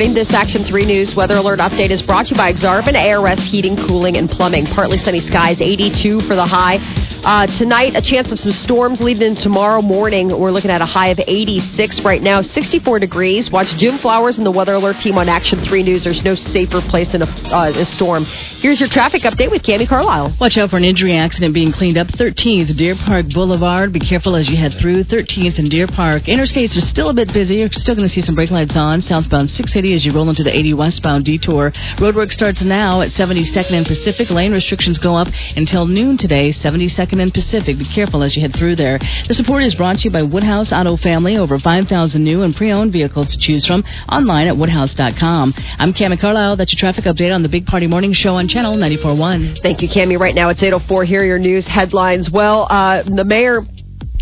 Morning. This Action 3 News weather alert update is brought to you by Exarban ARS Heating, Cooling, and Plumbing. Partly sunny skies, 82 for the high. Uh, tonight, a chance of some storms leading in tomorrow morning. We're looking at a high of 86 right now, 64 degrees. Watch Jim Flowers and the Weather Alert team on Action 3 News. There's no safer place in a, uh, a storm. Here's your traffic update with Cami Carlisle. Watch out for an injury accident being cleaned up 13th Deer Park Boulevard. Be careful as you head through 13th and Deer Park. Interstates are still a bit busy. You're still going to see some brake lights on. Southbound 680 as you roll into the 80 westbound detour. Roadwork starts now at 72nd and Pacific. Lane restrictions go up until noon today. 72nd and Pacific. Be careful as you head through there. The support is brought to you by Woodhouse Auto Family. Over 5,000 new and pre-owned vehicles to choose from online at woodhouse.com. I'm Cami Carlisle. That's your traffic update on the Big Party Morning Show on Channel 94.1. Thank you, Cami. Right now it's 8.04. Here are your news headlines. Well, uh, the mayor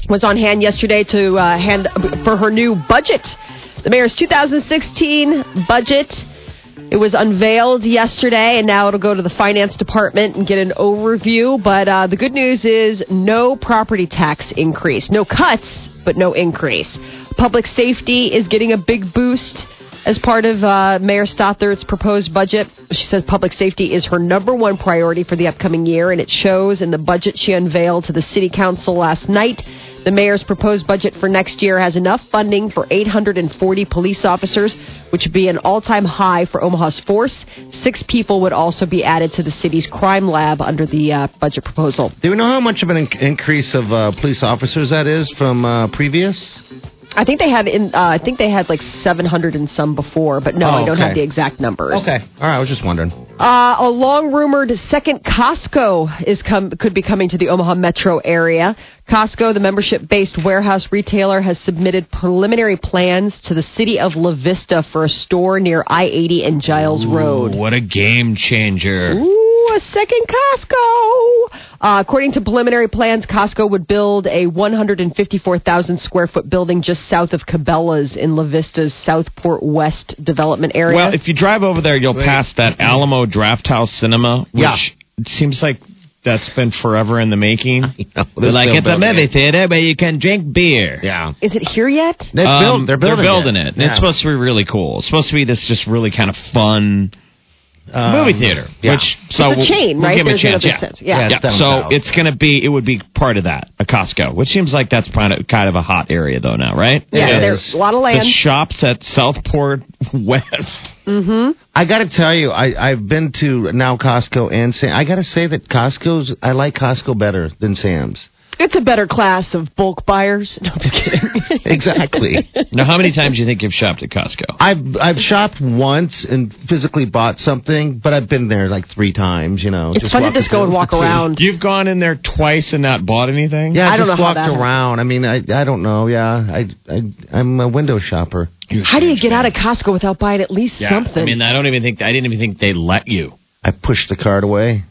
was on hand yesterday to uh, hand for her new budget. The mayor's 2016 budget. It was unveiled yesterday, and now it'll go to the finance department and get an overview. But uh, the good news is no property tax increase, no cuts, but no increase. Public safety is getting a big boost as part of uh, Mayor Stothert's proposed budget. She says public safety is her number one priority for the upcoming year, and it shows in the budget she unveiled to the city council last night. The mayor's proposed budget for next year has enough funding for 840 police officers, which would be an all time high for Omaha's force. Six people would also be added to the city's crime lab under the uh, budget proposal. Do we know how much of an in- increase of uh, police officers that is from uh, previous? I think they had in. Uh, I think they had like 700 and some before, but no, Oh, I don't have the exact numbers. Okay, all right. I was just wondering. Uh, a long rumored second Costco is come could be coming to the Omaha metro area. Costco, the membership based warehouse retailer, has submitted preliminary plans to the city of La Vista for a store near I 80 and Giles Road. What a game changer. Ooh, a second Costco. Uh, according to preliminary plans, Costco would build a 154,000 square foot building just south of Cabela's in La Vista's Southport West development area. Well, if you drive over there, you'll pass that Alamo Drafthouse Cinema, which Yeah. it seems like that's been forever in the making. know, They're they're like, it's a movie it." theater where you can drink beer. Yeah, Is it here yet? they're, Um, build, they're building, it. Yeah. It's supposed to be really cool. It's supposed to be this just really kind of fun Um, movie theater. yeah. Which so It's a we'll- chain, we'll right? Give 'em a chance. Yeah. sense. Yeah. Yeah. Yeah, It's so south. it's gonna be it would be part of that a Costco, which seems like that's kind of kind of a hot area though now, right? Yeah, It there's is. a lot of land. The shops at Southport West. Mhm i got to tell you, I, I've been to now Costco and Sam. I got to say that Costco's. I like Costco better than Sam's. It's a better class of bulk buyers. No, I'm just kidding. Exactly. Now, how many times do you think you've shopped at Costco? I've I've shopped once and physically bought something, but I've been there like three times. You know, it's fun to just go and walk around. You've gone in there twice and not bought anything? Yeah, I don't just know how walked that around. I mean, I I don't know. Yeah, I I I'm a window shopper. How do you get out of Costco without buying at least Yeah. something? I mean, I don't even think I didn't even think they let you. I pushed the cart away.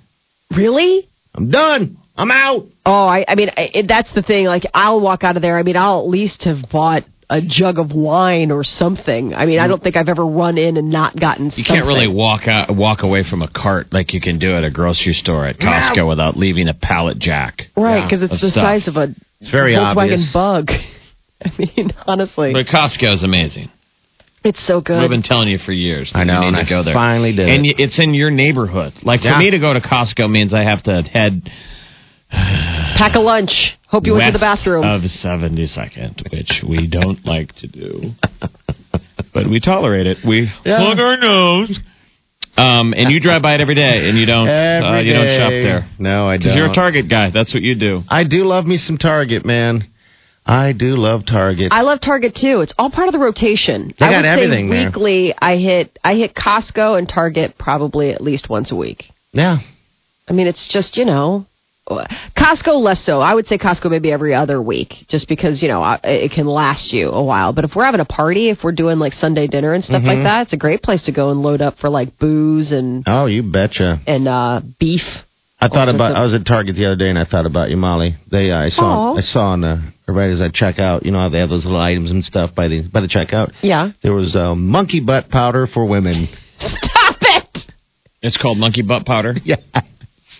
really? I'm done. I'm out. Oh, I, I mean, I, it, that's the thing. Like, I'll walk out of there. I mean, I'll at least have bought a jug of wine or something. I mean, I mm. don't think I've ever run in and not gotten You can't really walk out, walk away from a cart like you can do at a grocery store at Costco without leaving a pallet jack. Right, because it's the stuff. size of a It's very Volkswagen obvious. bug. I mean, honestly, But Costco is amazing. it's so good. I've been telling you for years. that I know, you need and to I go there. finally did And it. it's in your neighborhood. Like for me to go to Costco means I have to head Pack a lunch. Hope you went to the bathroom. of 72nd, which we don't like to do, but we tolerate it. We Yeah. plug our nose. Um, and you drive by it every day, and you don't uh, you don't shop there No, I don't. you're a Target guy. That's what you do. I do love me some Target, man. I do love Target. I love Target too. It's all part of the rotation. They I got would everything say there. weekly. I hit I hit Costco and Target probably at least once a week. yeah. I mean, it's just you know, Costco less so. I would say Costco maybe every other week, just because you know it can last you a while. But if we're having a party, if we're doing like Sunday dinner and stuff Mm-hmm. like that, it's a great place to go and load up for like booze and Oh, you betcha. and uh, beef. I thought about. of- I was at Target the other day, and I thought about you, Molly. They, uh, I saw, Aw. I saw on uh, right as I check out. You know how they have those little items and stuff by the by the checkout. Yeah. There was uh, monkey butt powder for women. Stop it! It's called monkey butt powder. Yeah.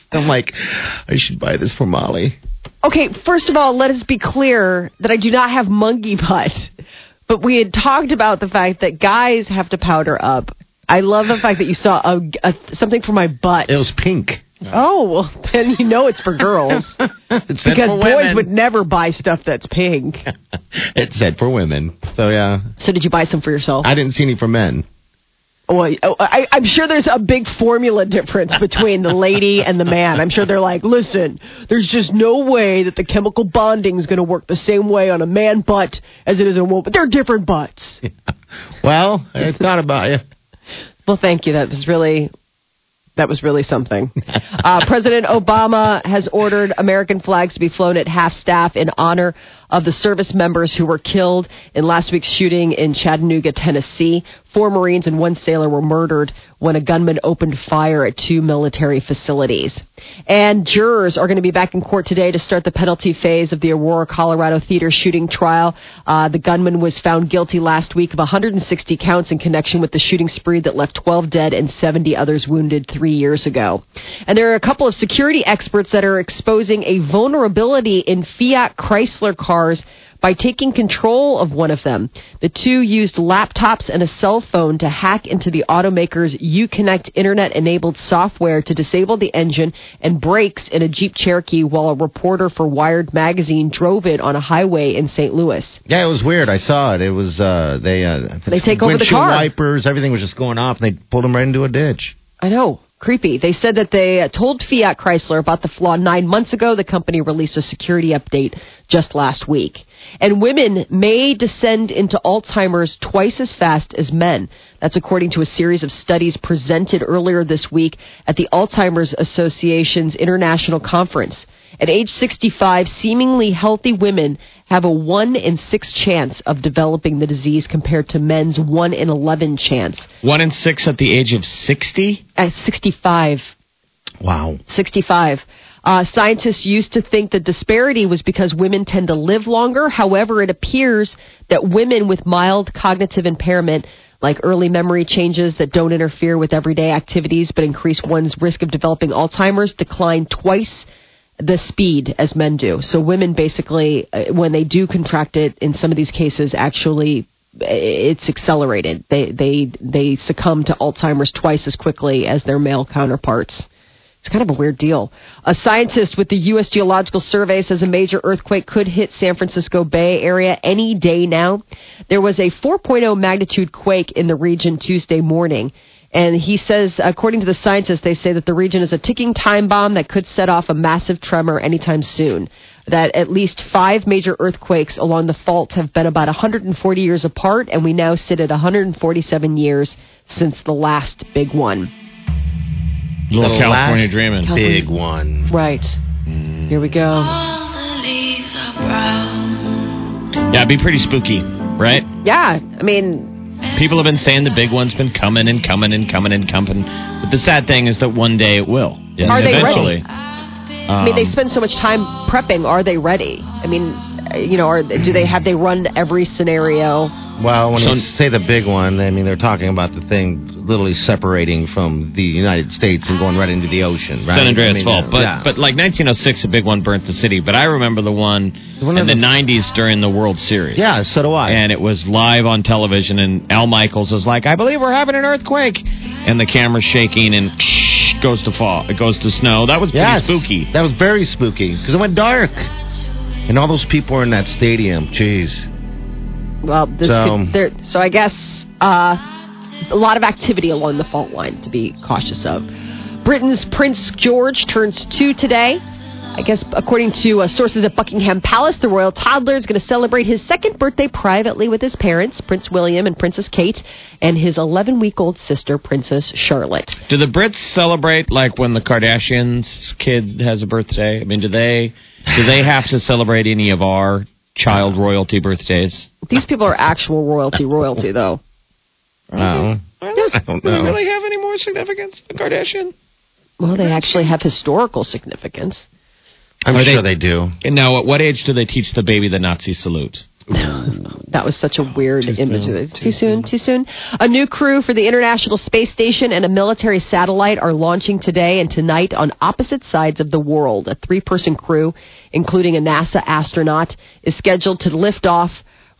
I'm like, I should buy this for Molly. Okay, first of all, let us be clear that I do not have monkey butt. But we had talked about the fact that guys have to powder up. I love the fact that you saw a, a something for my butt. It was pink. Oh, well, then you know it's for girls. It said because for boys women. would never buy stuff that's pink. It said for women. So yeah, So did you buy some for yourself? I didn't see any for men. Well, oh, I, I'm sure there's a big formula difference between the lady and the man. I'm sure they're like, listen, there's just no way that the chemical bonding is going to work the same way on a man butt as it is on a woman. But they're different butts. Well, I thought about you. Well, thank you. That was really. That was really something. Uh, President Obama has ordered American flags to be flown at half staff in honor of the service members who were killed in last week's shooting in Chattanooga, Tennessee. Four Marines and one sailor were murdered when a gunman opened fire at two military facilities. And jurors are going to be back in court today to start the penalty phase of the Aurora, Colorado theater shooting trial. Uh, the gunman was found guilty last week of 160 counts in connection with the shooting spree that left 12 dead and 70 others wounded three years ago. And there are a couple of security experts that are exposing a vulnerability in Fiat Chrysler cars by taking control of one of them. The two used laptops and a cell phone to hack into the automaker's Uconnect internet enabled software to disable the engine and brakes in a Jeep Cherokee while a reporter for Wired magazine drove it on a highway in St. Louis. Yeah, it was weird. I saw it. It was uh they uh They take over the car. wipers, everything was just going off and they pulled them right into a ditch. I know. Creepy. They said that they uh, told Fiat Chrysler about the flaw nine months ago. The company released a security update just last week. And women may descend into Alzheimer's twice as fast as men. That's according to a series of studies presented earlier this week at the Alzheimer's Association's International Conference. At age 65, seemingly healthy women have a 1 in 6 chance of developing the disease compared to men's 1 in 11 chance. One in six at the age of 60. At 65, Wow. 65. Uh, scientists used to think the disparity was because women tend to live longer. However, it appears that women with mild cognitive impairment, like early memory changes that don't interfere with everyday activities but increase one's risk of developing Alzheimer's, decline twice the speed as men do. So women basically, uh, when they do contract it, in some of these cases, actually it's accelerated. They they they succumb to Alzheimer's twice as quickly as their male counterparts. It's kind of a weird deal. A scientist with the U.S. Geological Survey says a major earthquake could hit San Francisco Bay Area any day now. There was a 4.0 magnitude quake in the region Tuesday morning. And he says, according to the scientists, they say that the region is a ticking time bomb that could set off a massive tremor anytime soon. That at least five major earthquakes along the fault have been about 140 years apart, and we now sit at 147 years since the last big one. Little The California last dreaming. Big one. Right. Mm. Here we go. Yeah, it'd be pretty spooky, right? Yeah, I mean, People have been saying the big one's been coming and coming and coming and coming. But the sad thing is that one day it will. Are they ready? Eventually. I mean, they Um, spend so much time prepping. Are they ready? I mean, you know, are do they have they run every scenario? Well, when So- you say the big one, I mean they're talking about the thing literally separating from the United States and going right into the ocean, right? San Andreas I mean, Fault. uh, But yeah. but like 1906, a big one burnt the city. But I remember the one, One in the, the- 90s during the World Series. yeah, so do I. And it was live on television, and Al Michaels was like, "I believe we're having an earthquake," and the camera's shaking, and goes to fall. It goes to snow. That was pretty Yes. spooky. That was very spooky because it went dark. And all those people were in that stadium. Jeez. Well, this So- could, there, so I guess uh, a lot of activity along the fault line to be cautious of. Britain's Prince George turns two today. I guess, according to uh, sources at Buckingham Palace, the royal toddler is going to celebrate his second birthday privately with his parents, Prince William and Princess Kate, and his 11 week old sister, Princess Charlotte. Do the Brits celebrate like when the Kardashians' kid has a birthday? I mean, do they do they have to celebrate any of our child royalty birthdays? These people are actual royalty, royalty, though. Oh. I don't know. Do they really have any more significance than Kardashian? Well, they actually have historical significance. I'm Are they- sure they do. And now, at what age do they teach the baby the Nazi salute? That was such a weird image. Too, soon? Too soon? A new crew for the International Space Station and a military satellite are launching today and tonight on opposite sides of the world. A three person crew, including a NASA astronaut, is scheduled to lift off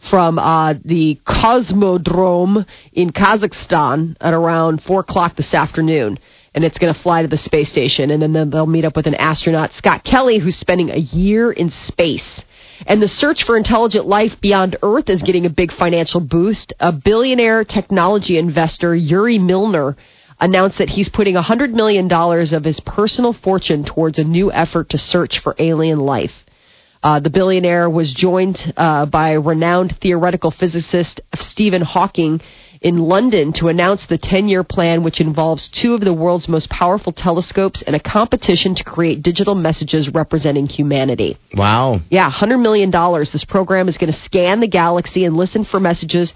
from uh, the Cosmodrome in Kazakhstan at around 4 o'clock this afternoon. And it's going to fly to the space station. And then they'll meet up with an astronaut, Scott Kelly, who's spending a year in space. And the search for intelligent life beyond Earth is getting a big financial boost. A billionaire technology investor, Yuri Milner, announced that he's putting $100 million of his personal fortune towards a new effort to search for alien life. Uh, the billionaire was joined uh, by renowned theoretical physicist Stephen Hawking in London to announce the 10 year plan, which involves two of the world's most powerful telescopes and a competition to create digital messages representing humanity. Wow. Yeah, $100 million. This program is going to scan the galaxy and listen for messages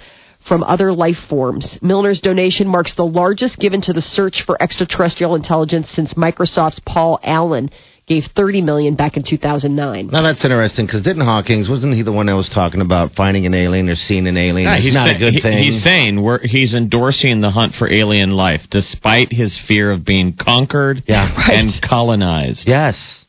from other life forms. Milner's donation marks the largest given to the search for extraterrestrial intelligence since Microsoft's Paul Allen gave 30 million back in 2009. Now that's interesting because didn't Hawkins wasn't he the one that was talking about finding an alien or seeing an alien? Yeah, he's not say- a good he- thing. He's saying we're, he's endorsing the hunt for alien life, despite his fear of being conquered Yeah. and colonized. yes.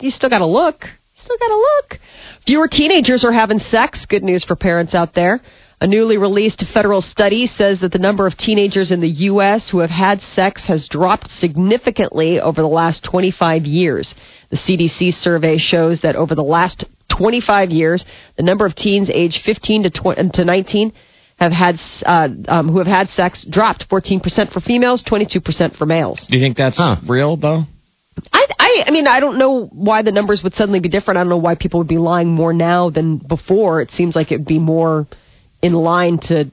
You still got to look. You still got to look. Fewer teenagers are having sex. Good news for parents out there. A newly released federal study says that the number of teenagers in the U.S. who have had sex has dropped significantly over the last 25 years. The CDC survey shows that over the last 25 years, the number of teens aged 15 to, tw- to 19 have had uh, um, who have had sex dropped 14% for females, 22% for males. Do you think that's Huh. real, though? I, I, I mean, I don't know why the numbers would suddenly be different. I don't know why people would be lying more now than before. It seems like it'd be more in line to.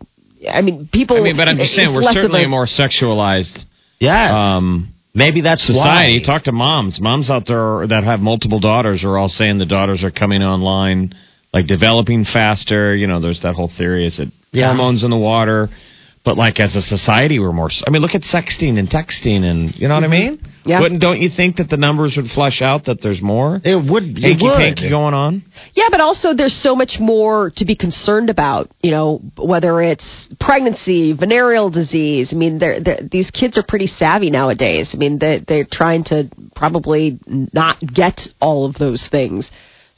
I mean, people. I mean, but I'm just saying we're certainly a- a more sexualized Yes. um, Maybe that's society. why. Talk to moms. Moms out there that have multiple daughters are all saying the daughters are coming online, like developing faster. You know, there's that whole theory is it Yeah. hormones in the water. But like as a society, we're more. I mean, look at sexting and texting, and you know what I mm-hmm. mean. Yeah. Wouldn't don't you think that the numbers would flush out that there's more It would. It hanky would. panky going on? Yeah, but also there's so much more to be concerned about. You know, whether it's pregnancy, venereal disease. I mean, they're, they're, these kids are pretty savvy nowadays. I mean, they, they're trying to probably not get all of those things.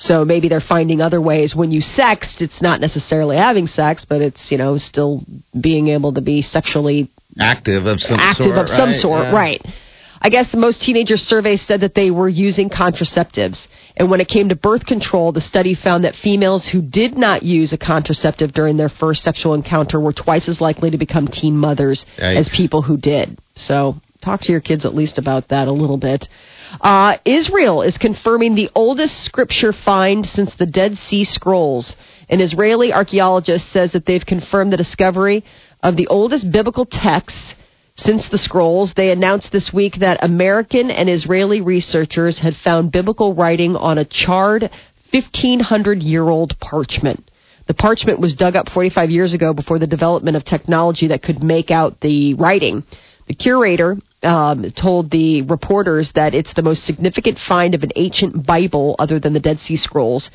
So maybe they're finding other ways. When you sext, it's not necessarily having sex, but it's you know still being able to be sexually active of some active sort. of some right? sort, Yeah. right? I guess the most teenager surveys said that they were using contraceptives. And when it came to birth control, the study found that females who did not use a contraceptive during their first sexual encounter were twice as likely to become teen mothers as people who did. So talk to your kids at least about that a little bit. Uh, Israel is confirming the oldest scripture find since the Dead Sea Scrolls. An Israeli archaeologist says that they've confirmed the discovery of the oldest biblical texts since the scrolls. They announced this week that American and Israeli researchers had found biblical writing on a charred 1500 year old parchment. The parchment was dug up 45 years ago before the development of technology that could make out the writing. The curator um, told the reporters that it's the most significant find of an ancient Bible other than the Dead Sea Scrolls.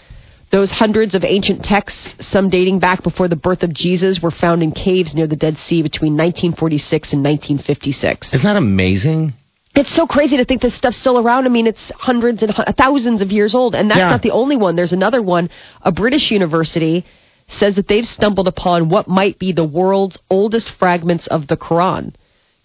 Those hundreds of ancient texts, some dating back before the birth of Jesus, were found in caves near the Dead Sea between 1946 and 1956. Isn't that amazing? It's so crazy to think this stuff's still around. I mean, it's hundreds and hu- thousands of years old, and that's Yeah. not the only one. There's another one. A British university says that they've stumbled upon what might be the world's oldest fragments of the Quran.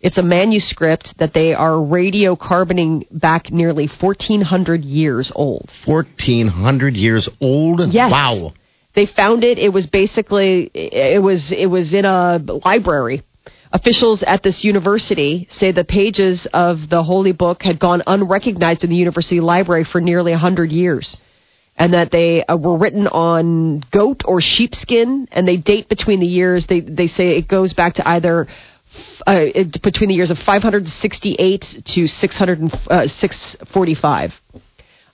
It's a manuscript that they are radiocarboning back nearly 1,400 years old. 1,400 years old? Yes. Wow. They found it. It was basically it was it was in a library. Officials at this university say the pages of the holy book had gone unrecognized in the university library for nearly 100 years. And that they uh, were written on goat or sheepskin, and they date between the years. They they say it goes back to either uh, between the years of 568 to 600 uh, 645.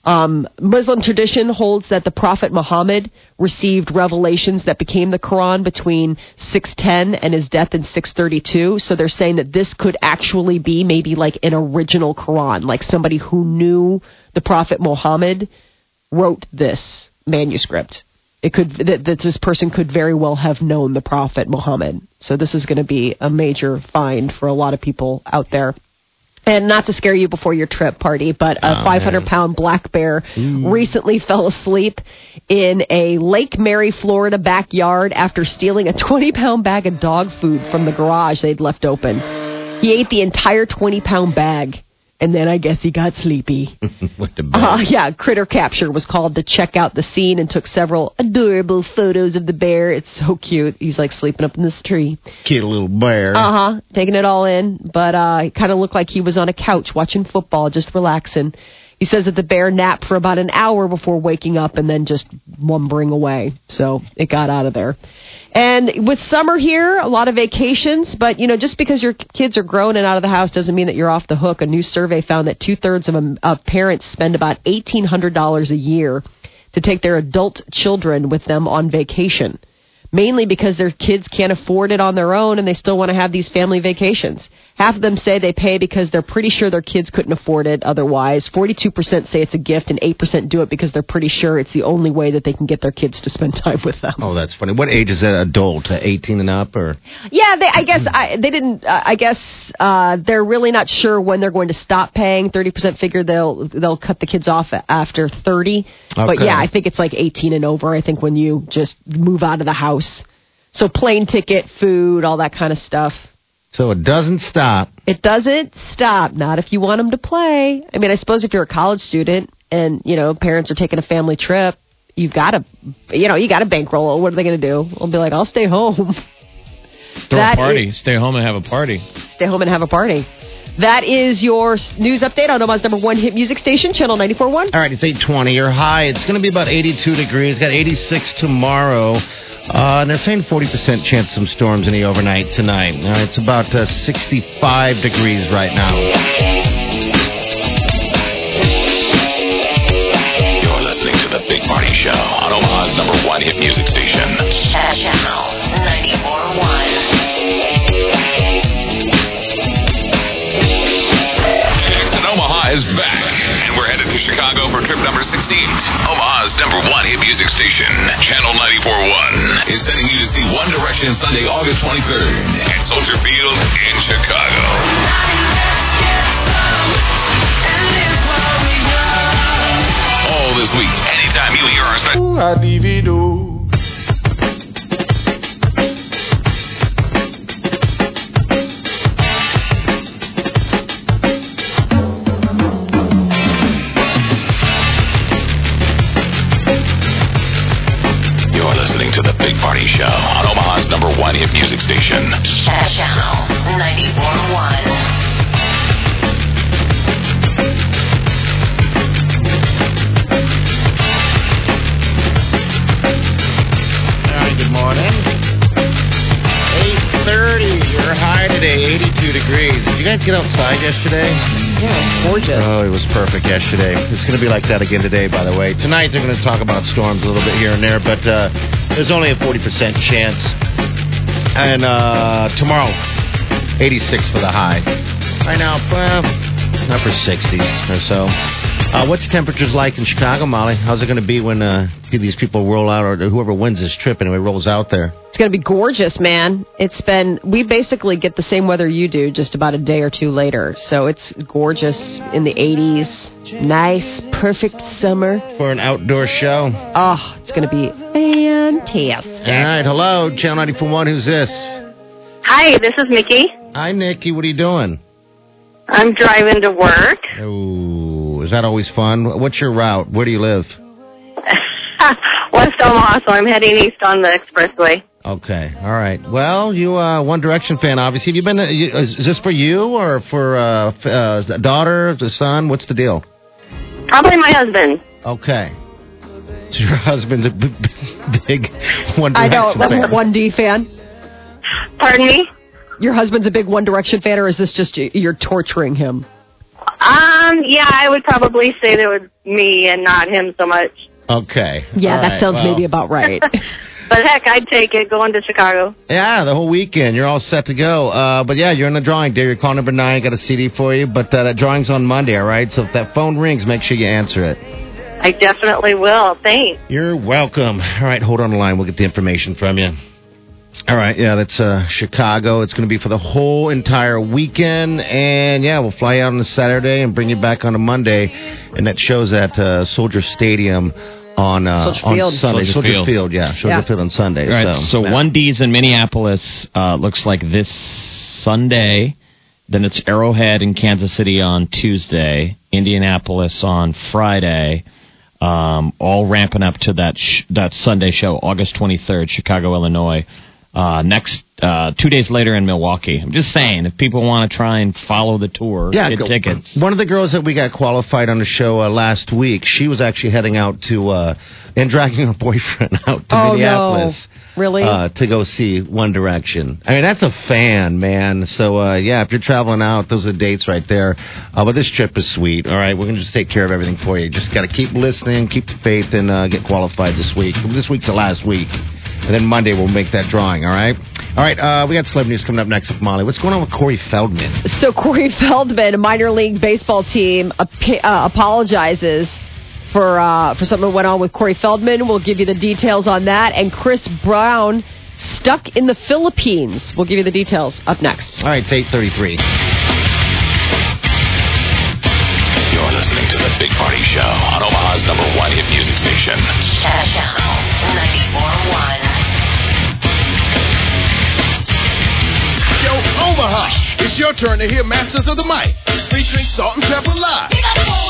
Um, Muslim tradition holds that the Prophet Muhammad received revelations that became the Quran between 610 and his death in 632. So they're saying that this could actually be maybe like an original Quran, like somebody who knew the Prophet Muhammad wrote this manuscript. It could that, that this person could very well have known the Prophet Muhammad. So this is going to be a major find for a lot of people out there. And not to scare you before your trip party, but a Oh, 500 pound black bear recently fell asleep in a Lake Mary, Florida backyard after stealing a 20 pound bag of dog food from the garage they'd left open. He ate the entire 20 pound bag, and then I guess he got sleepy. With the Uh, yeah, Critter Capture was called to check out the scene and took several adorable photos of the bear. It's so cute. He's like sleeping up in this tree. Cute little bear. Uh huh. Taking it all in, but uh, it kind of looked like he was on a couch watching football, just relaxing. He says that the bear napped for about an hour before waking up and then just lumbering away. So it got out of there. And with summer here, a lot of vacations, but you know, just because your kids are grown and out of the house doesn't mean that you're off the hook. A new survey found that two thirds of, um, of parents spend about eighteen hundred dollars a year to take their adult children with them on vacation mainly because their kids can't afford it on their own and they still want to have these family vacations. Half of them say they pay because they're pretty sure their kids couldn't afford it otherwise. 42% say it's a gift and 8% do it because they're pretty sure it's the only way that they can get their kids to spend time with them. Oh, that's funny. What age is that adult? Uh, 18 and up or? Yeah, they, I guess I, they didn't. Uh, I guess uh, they're really not sure when they're going to stop paying. Thirty percent figure they'll they'll cut the kids off after thirty. Okay. But yeah, I think it's like eighteen and over. I think when you just move out of the house. So plane ticket, food, all that kind of stuff. So it doesn't stop. It doesn't stop. Not if you want them to play. I mean, I suppose if you're a college student and you know parents are taking a family trip, you've got to, you know, you got to bankroll. What are they going to do? They'll be like, I'll stay home. Throw That a party. is- Stay home and have a party. stay home and have a party. That is your news update on Omaha's number one hit music station, Channel 94.1. All right, it's 820. Your high, it's going to be about 82 degrees. Got 86 tomorrow. Uh, and they're saying 40% chance of some storms in the overnight tonight. Uh, it's about uh, 65 degrees right now. You're listening to The Big Party Show on Omaha's number one hit music station. Channel 94.1. for trip number 16. Omaha's number one hit music station, Channel 94.1, is sending you to see One Direction Sunday, August 23rd at Soldier Field in Chicago. All this week, anytime you hear our special. To The Big Party Show on Omaha's number one hit music station. Channel 94.1. All right, good morning. 830. Your high today, 82 degrees. Did you guys get outside yesterday? Yeah, it's gorgeous. Oh, it was perfect yesterday. It's going to be like that again today, by the way. Tonight, they're going to talk about storms a little bit here and there, but uh, there's only a 40% chance. And uh, tomorrow, 86 for the high. Right now, well, upper 60s or so. Uh, what's temperatures like in Chicago, Molly? How's it going to be when uh, these people roll out, or whoever wins this trip anyway rolls out there? It's going to be gorgeous, man. It's been, we basically get the same weather you do just about a day or two later. So it's gorgeous in the 80s. Nice, perfect summer. For an outdoor show. Oh, it's going to be fantastic. All right, hello, Channel 94.1. Who's this? Hi, this is Mickey. Hi, Nikki. What are you doing? I'm driving to work. Oh, is that always fun? What's your route? Where do you live? West Omaha, so I'm heading east on the expressway. Okay, all right. Well, you uh, One Direction fan, obviously. Have you been? Uh, is, is this for you or for uh, f- uh, a daughter, the son? What's the deal? Probably my husband. Okay. So your husband's a b- b- big One I know, Direction like fan. a One D fan. Pardon me? Your husband's a big One Direction fan, or is this just y- you're torturing him? Um, yeah, I would probably say that it was me and not him so much. Okay. Yeah, all that right, sounds well, maybe about right. But heck, I'd take it going to Chicago. Yeah, the whole weekend. You're all set to go. Uh, but yeah, you're in the drawing, dear. You're call number nine. Got a CD for you. But uh, that drawing's on Monday, all right? So if that phone rings, make sure you answer it. I definitely will. Thanks. You're welcome. All right, hold on the line. We'll get the information from you. All right, yeah, that's uh, Chicago. It's going to be for the whole entire weekend, and yeah, we'll fly out on a Saturday and bring you back on a Monday, and that shows at uh, Soldier Stadium on uh, Soldier on Field. Sunday. Soldier Field. Field, yeah, Soldier Yeah. Field on Sunday. All right, so, yeah. one D's in Minneapolis uh, looks like this Sunday. Then it's Arrowhead in Kansas City on Tuesday, Indianapolis on Friday. Um, all ramping up to that sh- that Sunday show, August 23rd, Chicago, Illinois. Uh, next uh, two days later in Milwaukee. I'm just saying, if people want to try and follow the tour, yeah, get go- tickets. One of the girls that we got qualified on the show uh, last week, she was actually heading out to uh, and dragging her boyfriend out to Oh, no. Really? Uh, to go see One Direction. I mean, that's a fan, man. So, uh, yeah, if you're traveling out, those are the dates right there. Uh, but this trip is sweet. All right, we're going to just take care of everything for you. Just got to keep listening, keep the faith, and uh, get qualified this week. This week's the last week. And then Monday we'll make that drawing, all right? All right, uh, we got celeb news coming up next with Molly. What's going on with Corey Feldman? So Corey Feldman, a minor league baseball team, ap- uh, apologizes for uh, for something that went on with Corey Feldman. We'll give you the details on that. And Chris Brown stuck in the Philippines. We'll give you the details up next. All right, it's 833. You're listening to the Big Party Show on Omaha's number one hit music station. Channel 94.1. Yo, Omaha, it's your turn to hear Masters of the Mic, featuring Salt-N-Pepa Live.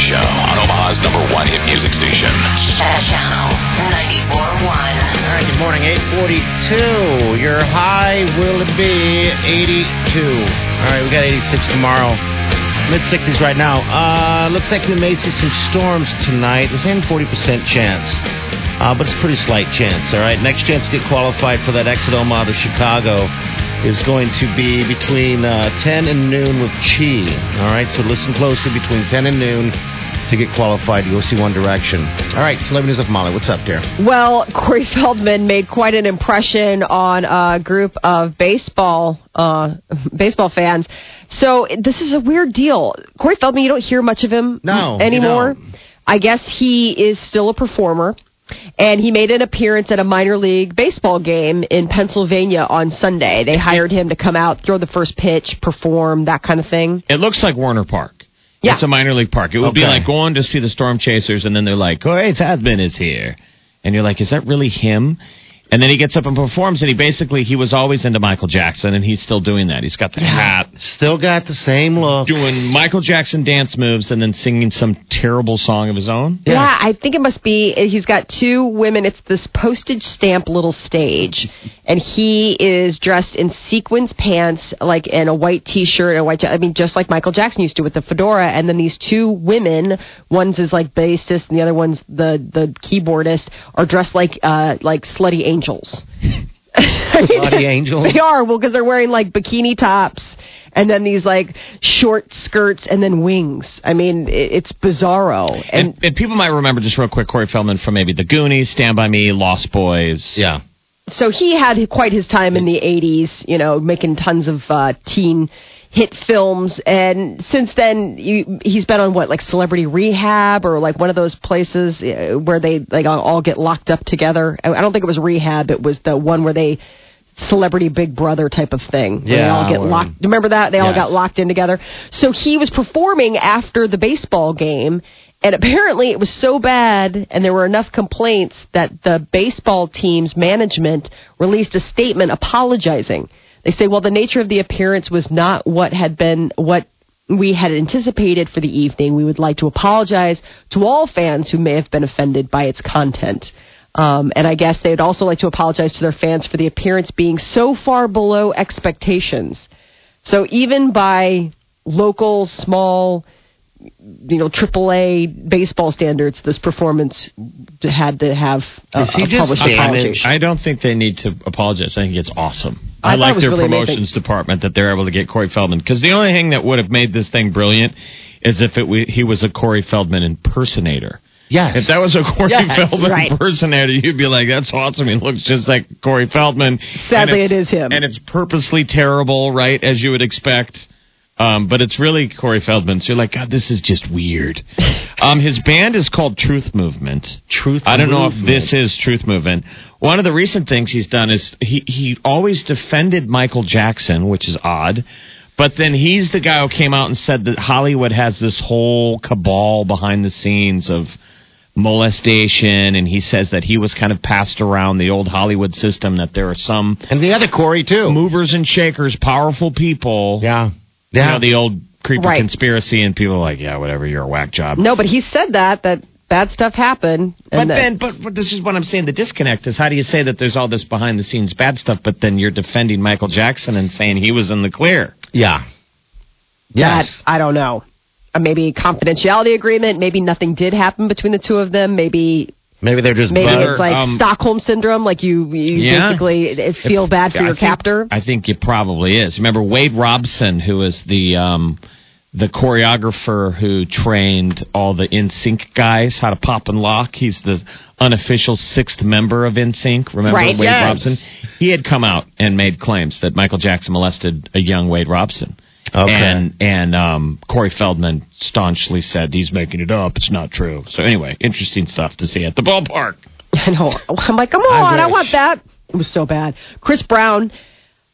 Big Show on Omaha's number one hit music station. Channel 94.1. All right, good morning, 842. Your high will it be 82. All right, we got 86 tomorrow. Mid 60s right now. Uh, looks like we may see some storms tonight. There's only 40% chance. Uh, but it's a pretty slight chance, all right? Next chance to get qualified for that exit Omaha to Chicago is going to be between uh, 10 and noon with Chi. All right, so listen closely between 10 and noon to get qualified to go see One Direction. All right, Celebrity News of Molly. What's up, dear? Well, Corey Feldman made quite an impression on a group of baseball uh, baseball fans. So this is a weird deal. Corey Feldman, you don't hear much of him No, you anymore. don't. I guess he is still a performer. And he made an appearance at a minor league baseball game in Pennsylvania on Sunday. They hired him to come out, throw the first pitch, perform, that kind of thing. It looks like Warner Park. Yeah. It's a minor league park. It would be like going to see the Storm Chasers, and then they're like, Corey Feldman is here. And you're like, is that really him? And then he gets up and performs, and he basically, he was always into Michael Jackson, and he's still doing that. He's got the hat, Still got the same look. doing Michael Jackson dance moves, and then singing some terrible song of his own. Yeah. I think it must be. He's got two women. It's this postage stamp little stage, and he is dressed in sequins pants, like in a white T-shirt and a white. I mean, just like Michael Jackson used to with the fedora. And then these two women, one's is like bassist, and the other one's the the keyboardist, are dressed like uh like slutty angels. Slutty angels? They are well because they're wearing like bikini tops. and then these like short skirts and then wings. I mean, it, it's bizarro. And, And, and people might remember just real quick Corey Feldman from maybe The Goonies, Stand by Me, Lost Boys. Yeah. so he had quite his time in the 80s, you know, making tons of uh, teen hit films. And since then, you, he's been on what, like Celebrity Rehab or like one of those places uh, where they like all- get locked up together. I don't think it was Rehab. It was the one where they celebrity big brother type of thing. where they Yeah, all get locked. Remember that? They all got locked in together. So he was performing after the baseball game. And apparently it was so bad and there were enough complaints that the baseball team's management released a statement apologizing. They say, well, the nature of the appearance was not what had been, what we had anticipated for the evening. We would like to apologize to all fans who may have been offended by its content. Um, and I guess they'd also like to apologize to their fans for the appearance being so far below expectations. So even by local, small, you know, AAA baseball standards, this performance had to have a, Is he a just published apology. damaged? I don't think they need to apologize. I think it's awesome. I I, like their really promotions department that they're able to get Corey Feldman because the only thing that would have made this thing brilliant is if it we, he was a Corey Feldman impersonator. Yes. If that was a Corey Yes, Feldman right. impersonator, you'd be like, "That's awesome." He looks just like Corey Feldman. Sadly, it is him. and it's purposely terrible, right? As you would expect. Um, but it's really Corey Feldman. So you're like, God, this is just weird. um, his band is called Truth Movement. Truth I don't know if this is Truth Movement. One of the recent things he's done is he he always defended Michael Jackson, which is odd. But then he's the guy who came out and said that Hollywood has this whole cabal behind the scenes of molestation, and he says that he was kind of passed around the old Hollywood system. That there are some And the other Corey, too. movers and shakers, powerful people. Yeah. You know, the old creepy Right. conspiracy, and people are like, yeah, whatever, you're a whack job. No, but he said that that bad stuff happened. But and that- then, but, but this is what I'm saying. The disconnect is how do you say that there's all this behind the scenes bad stuff, but then you're defending Michael Jackson and saying he was in the clear? yeah. Yes. that, I don't know. Uh, maybe confidentiality agreement. Maybe nothing did happen between the two of them. Maybe Maybe they're just maybe butter- it's like um, Stockholm syndrome. Like you, you Yeah. basically uh, feel bad for I your think- captor. I think it probably is. Remember Wade Robson, who is the um, the choreographer who trained all the NSYNC guys how to pop and lock. He's the unofficial sixth member of NSYNC. Remember Right, Wade yes. Robson? He had come out and made claims that Michael Jackson molested a young Wade Robson. Okay. And and um, Corey Feldman staunchly said he's making it up. It's not true. So anyway, interesting stuff to see at the ballpark. I know. I'm like, come on, I, wish. want that. It was so bad. Chris Brown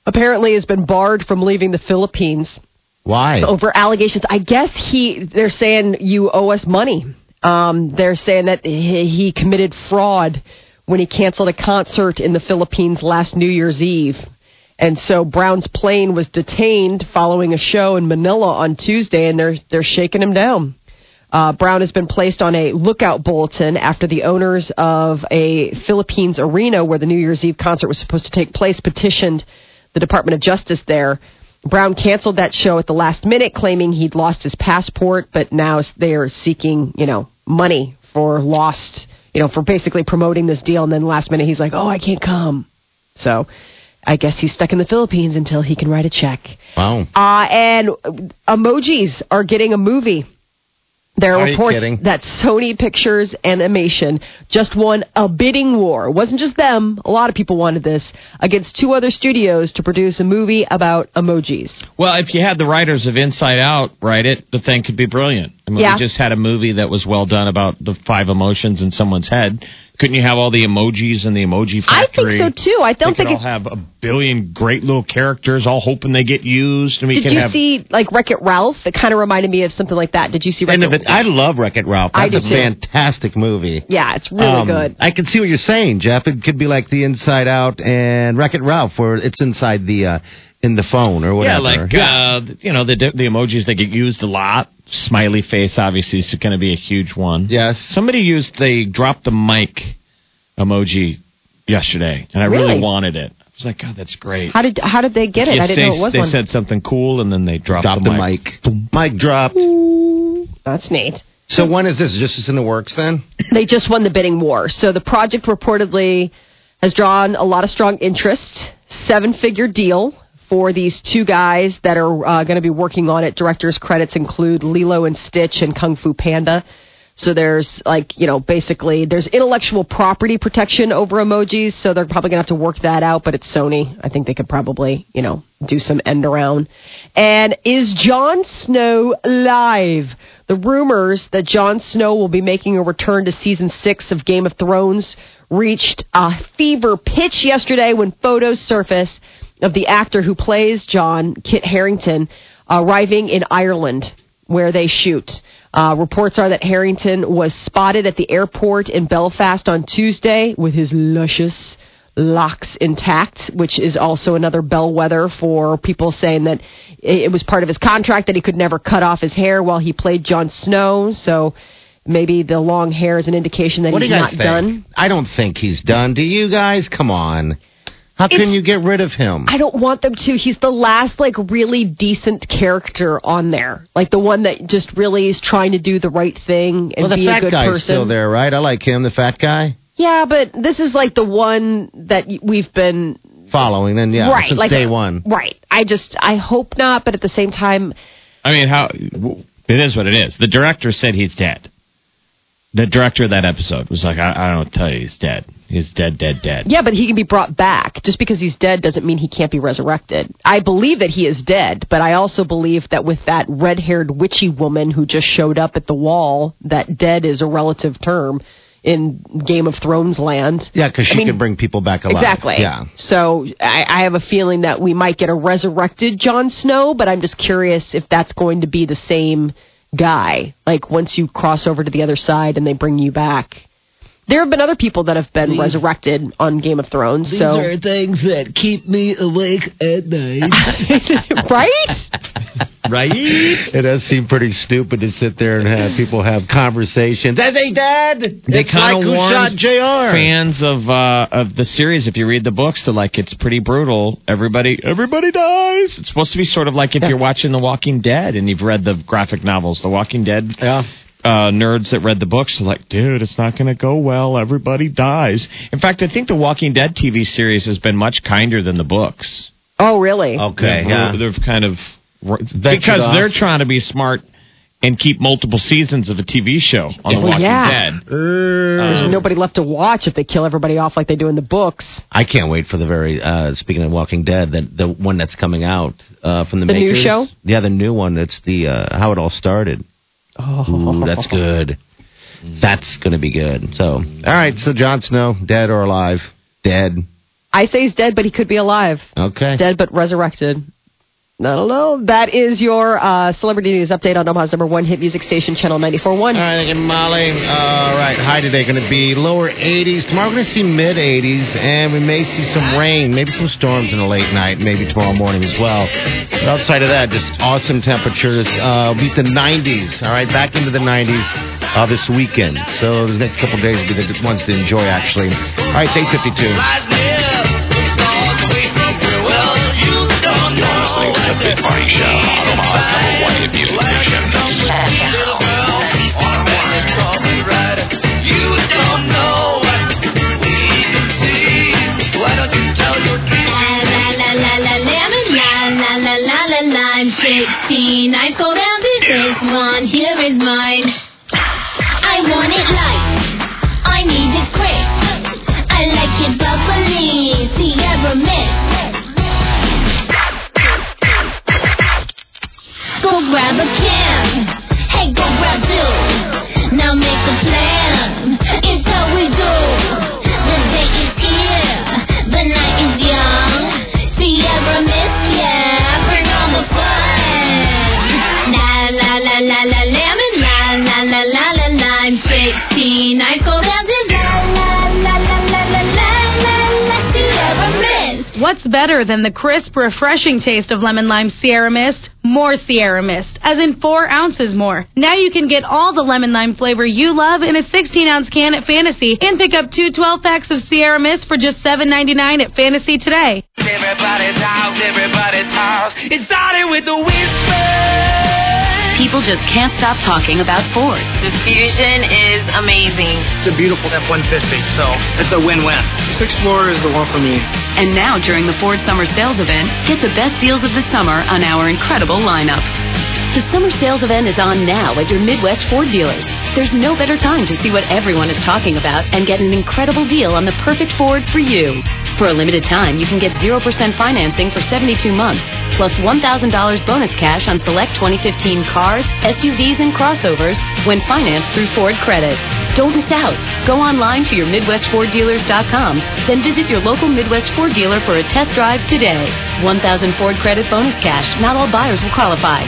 apparently has been barred from leaving the Philippines Why? over allegations. I guess he they're saying you owe us money. Um, they're saying that he, he committed fraud when he canceled a concert in the Philippines last New Year's Eve. And so Brown's plane was detained following a show in Manila on Tuesday, and they're they're shaking him down. Uh, Brown has been placed on a lookout bulletin after the owners of a Philippines arena where the New Year's Eve concert was supposed to take place petitioned the Department of Justice there. Brown canceled that show at the last minute, claiming he'd lost his passport, but now they are seeking, you know, money for lost, you know, for basically promoting this deal. And then last minute, he's like, "Oh, I can't come." So, I guess he's stuck in the Philippines until he can write a check. Wow. Uh, and emojis are getting a movie. There are Are reports that Sony Pictures Animation just won a bidding war. It wasn't just them. A lot of people wanted this against two other studios to produce a movie about emojis. Well, if you had the writers of Inside Out write it, the thing could be brilliant. I mean, Yeah. we just had a movie that was well done about the five emotions in someone's head. Couldn't you have all the emojis in the emoji I think so too. I don't could think all have a billion great little characters, all hoping they get used, and we Did can you have. see like Wreck It Ralph? It kind of reminded me of something like that. Did you see Wreck And It? I love Wreck It Ralph. I That's do a too. fantastic movie. yeah, it's really Um, good. I can see what you're saying, Jeff. It could be like the Inside Out and Wreck It Ralph, where it's inside the uh, in the phone or whatever. yeah, whatever. like uh, you know the the emojis that get used a lot. Smiley face obviously is going to be a huge one. yes. Somebody used they dropped the mic emoji yesterday, and I really, Really? wanted it. I was like, God, that's great. How did how did they get it? You I didn't say- know it was they one. said something cool, and then they dropped, Drop the, the mic. mic. Mic dropped. That's neat. So when is this? Just in the works then? they just won the bidding war. So the project reportedly has drawn a lot of strong interest. Seven figure deal for these two guys that are uh, going to be working on it. Directors' credits include Lilo and Stitch and Kung Fu Panda. So there's like, you know, basically there's intellectual property protection over emojis. So they're probably going to have to work that out, but it's Sony. I think they could probably, you know, do some end around. And is Jon Snow live? The rumors that Jon Snow will be making a return to season six of Game of Thrones reached a fever pitch yesterday when photos surfaced of the actor who plays Jon, Kit Harington, arriving in Ireland where they shoot. Uh, reports are that Harington was spotted at the airport in Belfast on Tuesday with his luscious locks intact, which is also another bellwether for people saying that it was part of his contract that he could never cut off his hair while he played Jon Snow. So maybe the long hair is an indication that What do he's you not think? done. I don't think he's done. Do you guys? Come on. How can you get rid of him? I don't want them to. He's the last like really decent character on there, like the one that just really is trying to do the right thing and well, the be a fat good guy's person. still there, right? I like him, the fat guy. Yeah, but this is like the one that we've been Following, and yeah, right, since like day one. Right. I just I hope not, but at the same time, I mean, how it is what it is. The director said he's dead. The director of that episode was like, I, I don't tell you, he's dead. He's dead, dead, dead. yeah, but he can be brought back. Just because he's dead doesn't mean he can't be resurrected. I believe that he is dead, but I also believe that with that red-haired witchy woman who just showed up at the wall, that dead is a relative term in Game of Thrones land. Yeah, because I she mean, could bring people back alive. Exactly. Yeah. So I, I have a feeling that we might get a resurrected Jon Snow, but I'm just curious if that's going to be the same guy. Like once you cross over to the other side and they bring you back. There have been other people that have been resurrected on Game of Thrones. so are things that keep me awake at night. right? Right? it does seem pretty stupid to sit there and have people have conversations. as he dead? They kind of who shot warned Jr. fans of uh, of the series. If you read the books, they're like it's pretty brutal. Everybody everybody dies. It's supposed to be sort of like if you're watching The Walking Dead and you've read the graphic novels, The Walking Dead. Yeah. Uh, nerds that read the books are like, dude, it's not going to go well. Everybody dies. In fact, I think the Walking Dead TV series has been much kinder than the books. Oh, really? Okay. They've, Yeah. they've kind of Ventured because off. they're trying to be smart and keep multiple seasons of a TV show on The Walking yeah. Dead. There's Um, nobody left to watch if they kill everybody off like they do in the books. I can't wait for the very. Uh, speaking of Walking Dead, the the one that's coming out uh, from the The new show? Yeah, the new one. That's the uh, how it all started. Oh, Ooh, that's good. That's going to be good. So, all right. So, Jon Snow, dead or alive? Dead. I say he's dead, but he could be alive. Okay. Dead but resurrected. I don't know. That is your uh, celebrity news update on Omaha's number one hit music station, Channel 94.1. All right, thank you, Molly. All right, high today going to be lower 80s. Tomorrow we're going to see mid 80s, and we may see some rain, maybe some storms in the late night, maybe tomorrow morning as well. But outside of that, just awesome temperatures. Uh, beat the 90s. All right, back into the 90s uh, this weekend. So the next couple days will be the ones to enjoy, actually. All right, day 52. Listening the Big Party Show on Omaha's number one hit music station. I'm 16. I down to this one. Here is mine. I want it light. I need it quick. Grab a can. Hey, go grab What's better than the crisp, refreshing taste of lemon lime Sierra Mist? More Sierra Mist, as in four ounces more. Now you can get all the lemon lime flavor you love in a 16 ounce can at Fantasy and pick up two 12 packs of Sierra Mist for just $7.99 at Fantasy today. Everybody's house, everybody's house. It started with a whisper. People just can't stop talking about Ford. The Fusion is amazing. It's a beautiful F-150, so it's a win-win. This Explorer is the one for me. And now, during the Ford Summer Sales Event, get the best deals of the summer on our incredible lineup. The summer sales event is on now at your Midwest Ford dealers. There's no better time to see what everyone is talking about and get an incredible deal on the perfect Ford for you. For a limited time, you can get 0% financing for 72 months, plus $1,000 bonus cash on select 2015 cars, SUVs, and crossovers when financed through Ford Credit. Don't miss out. Go online to your MidwestFordDealers.com, then visit your local Midwest Ford dealer for a test drive today. 1,000 Ford Credit bonus cash. Not all buyers will qualify.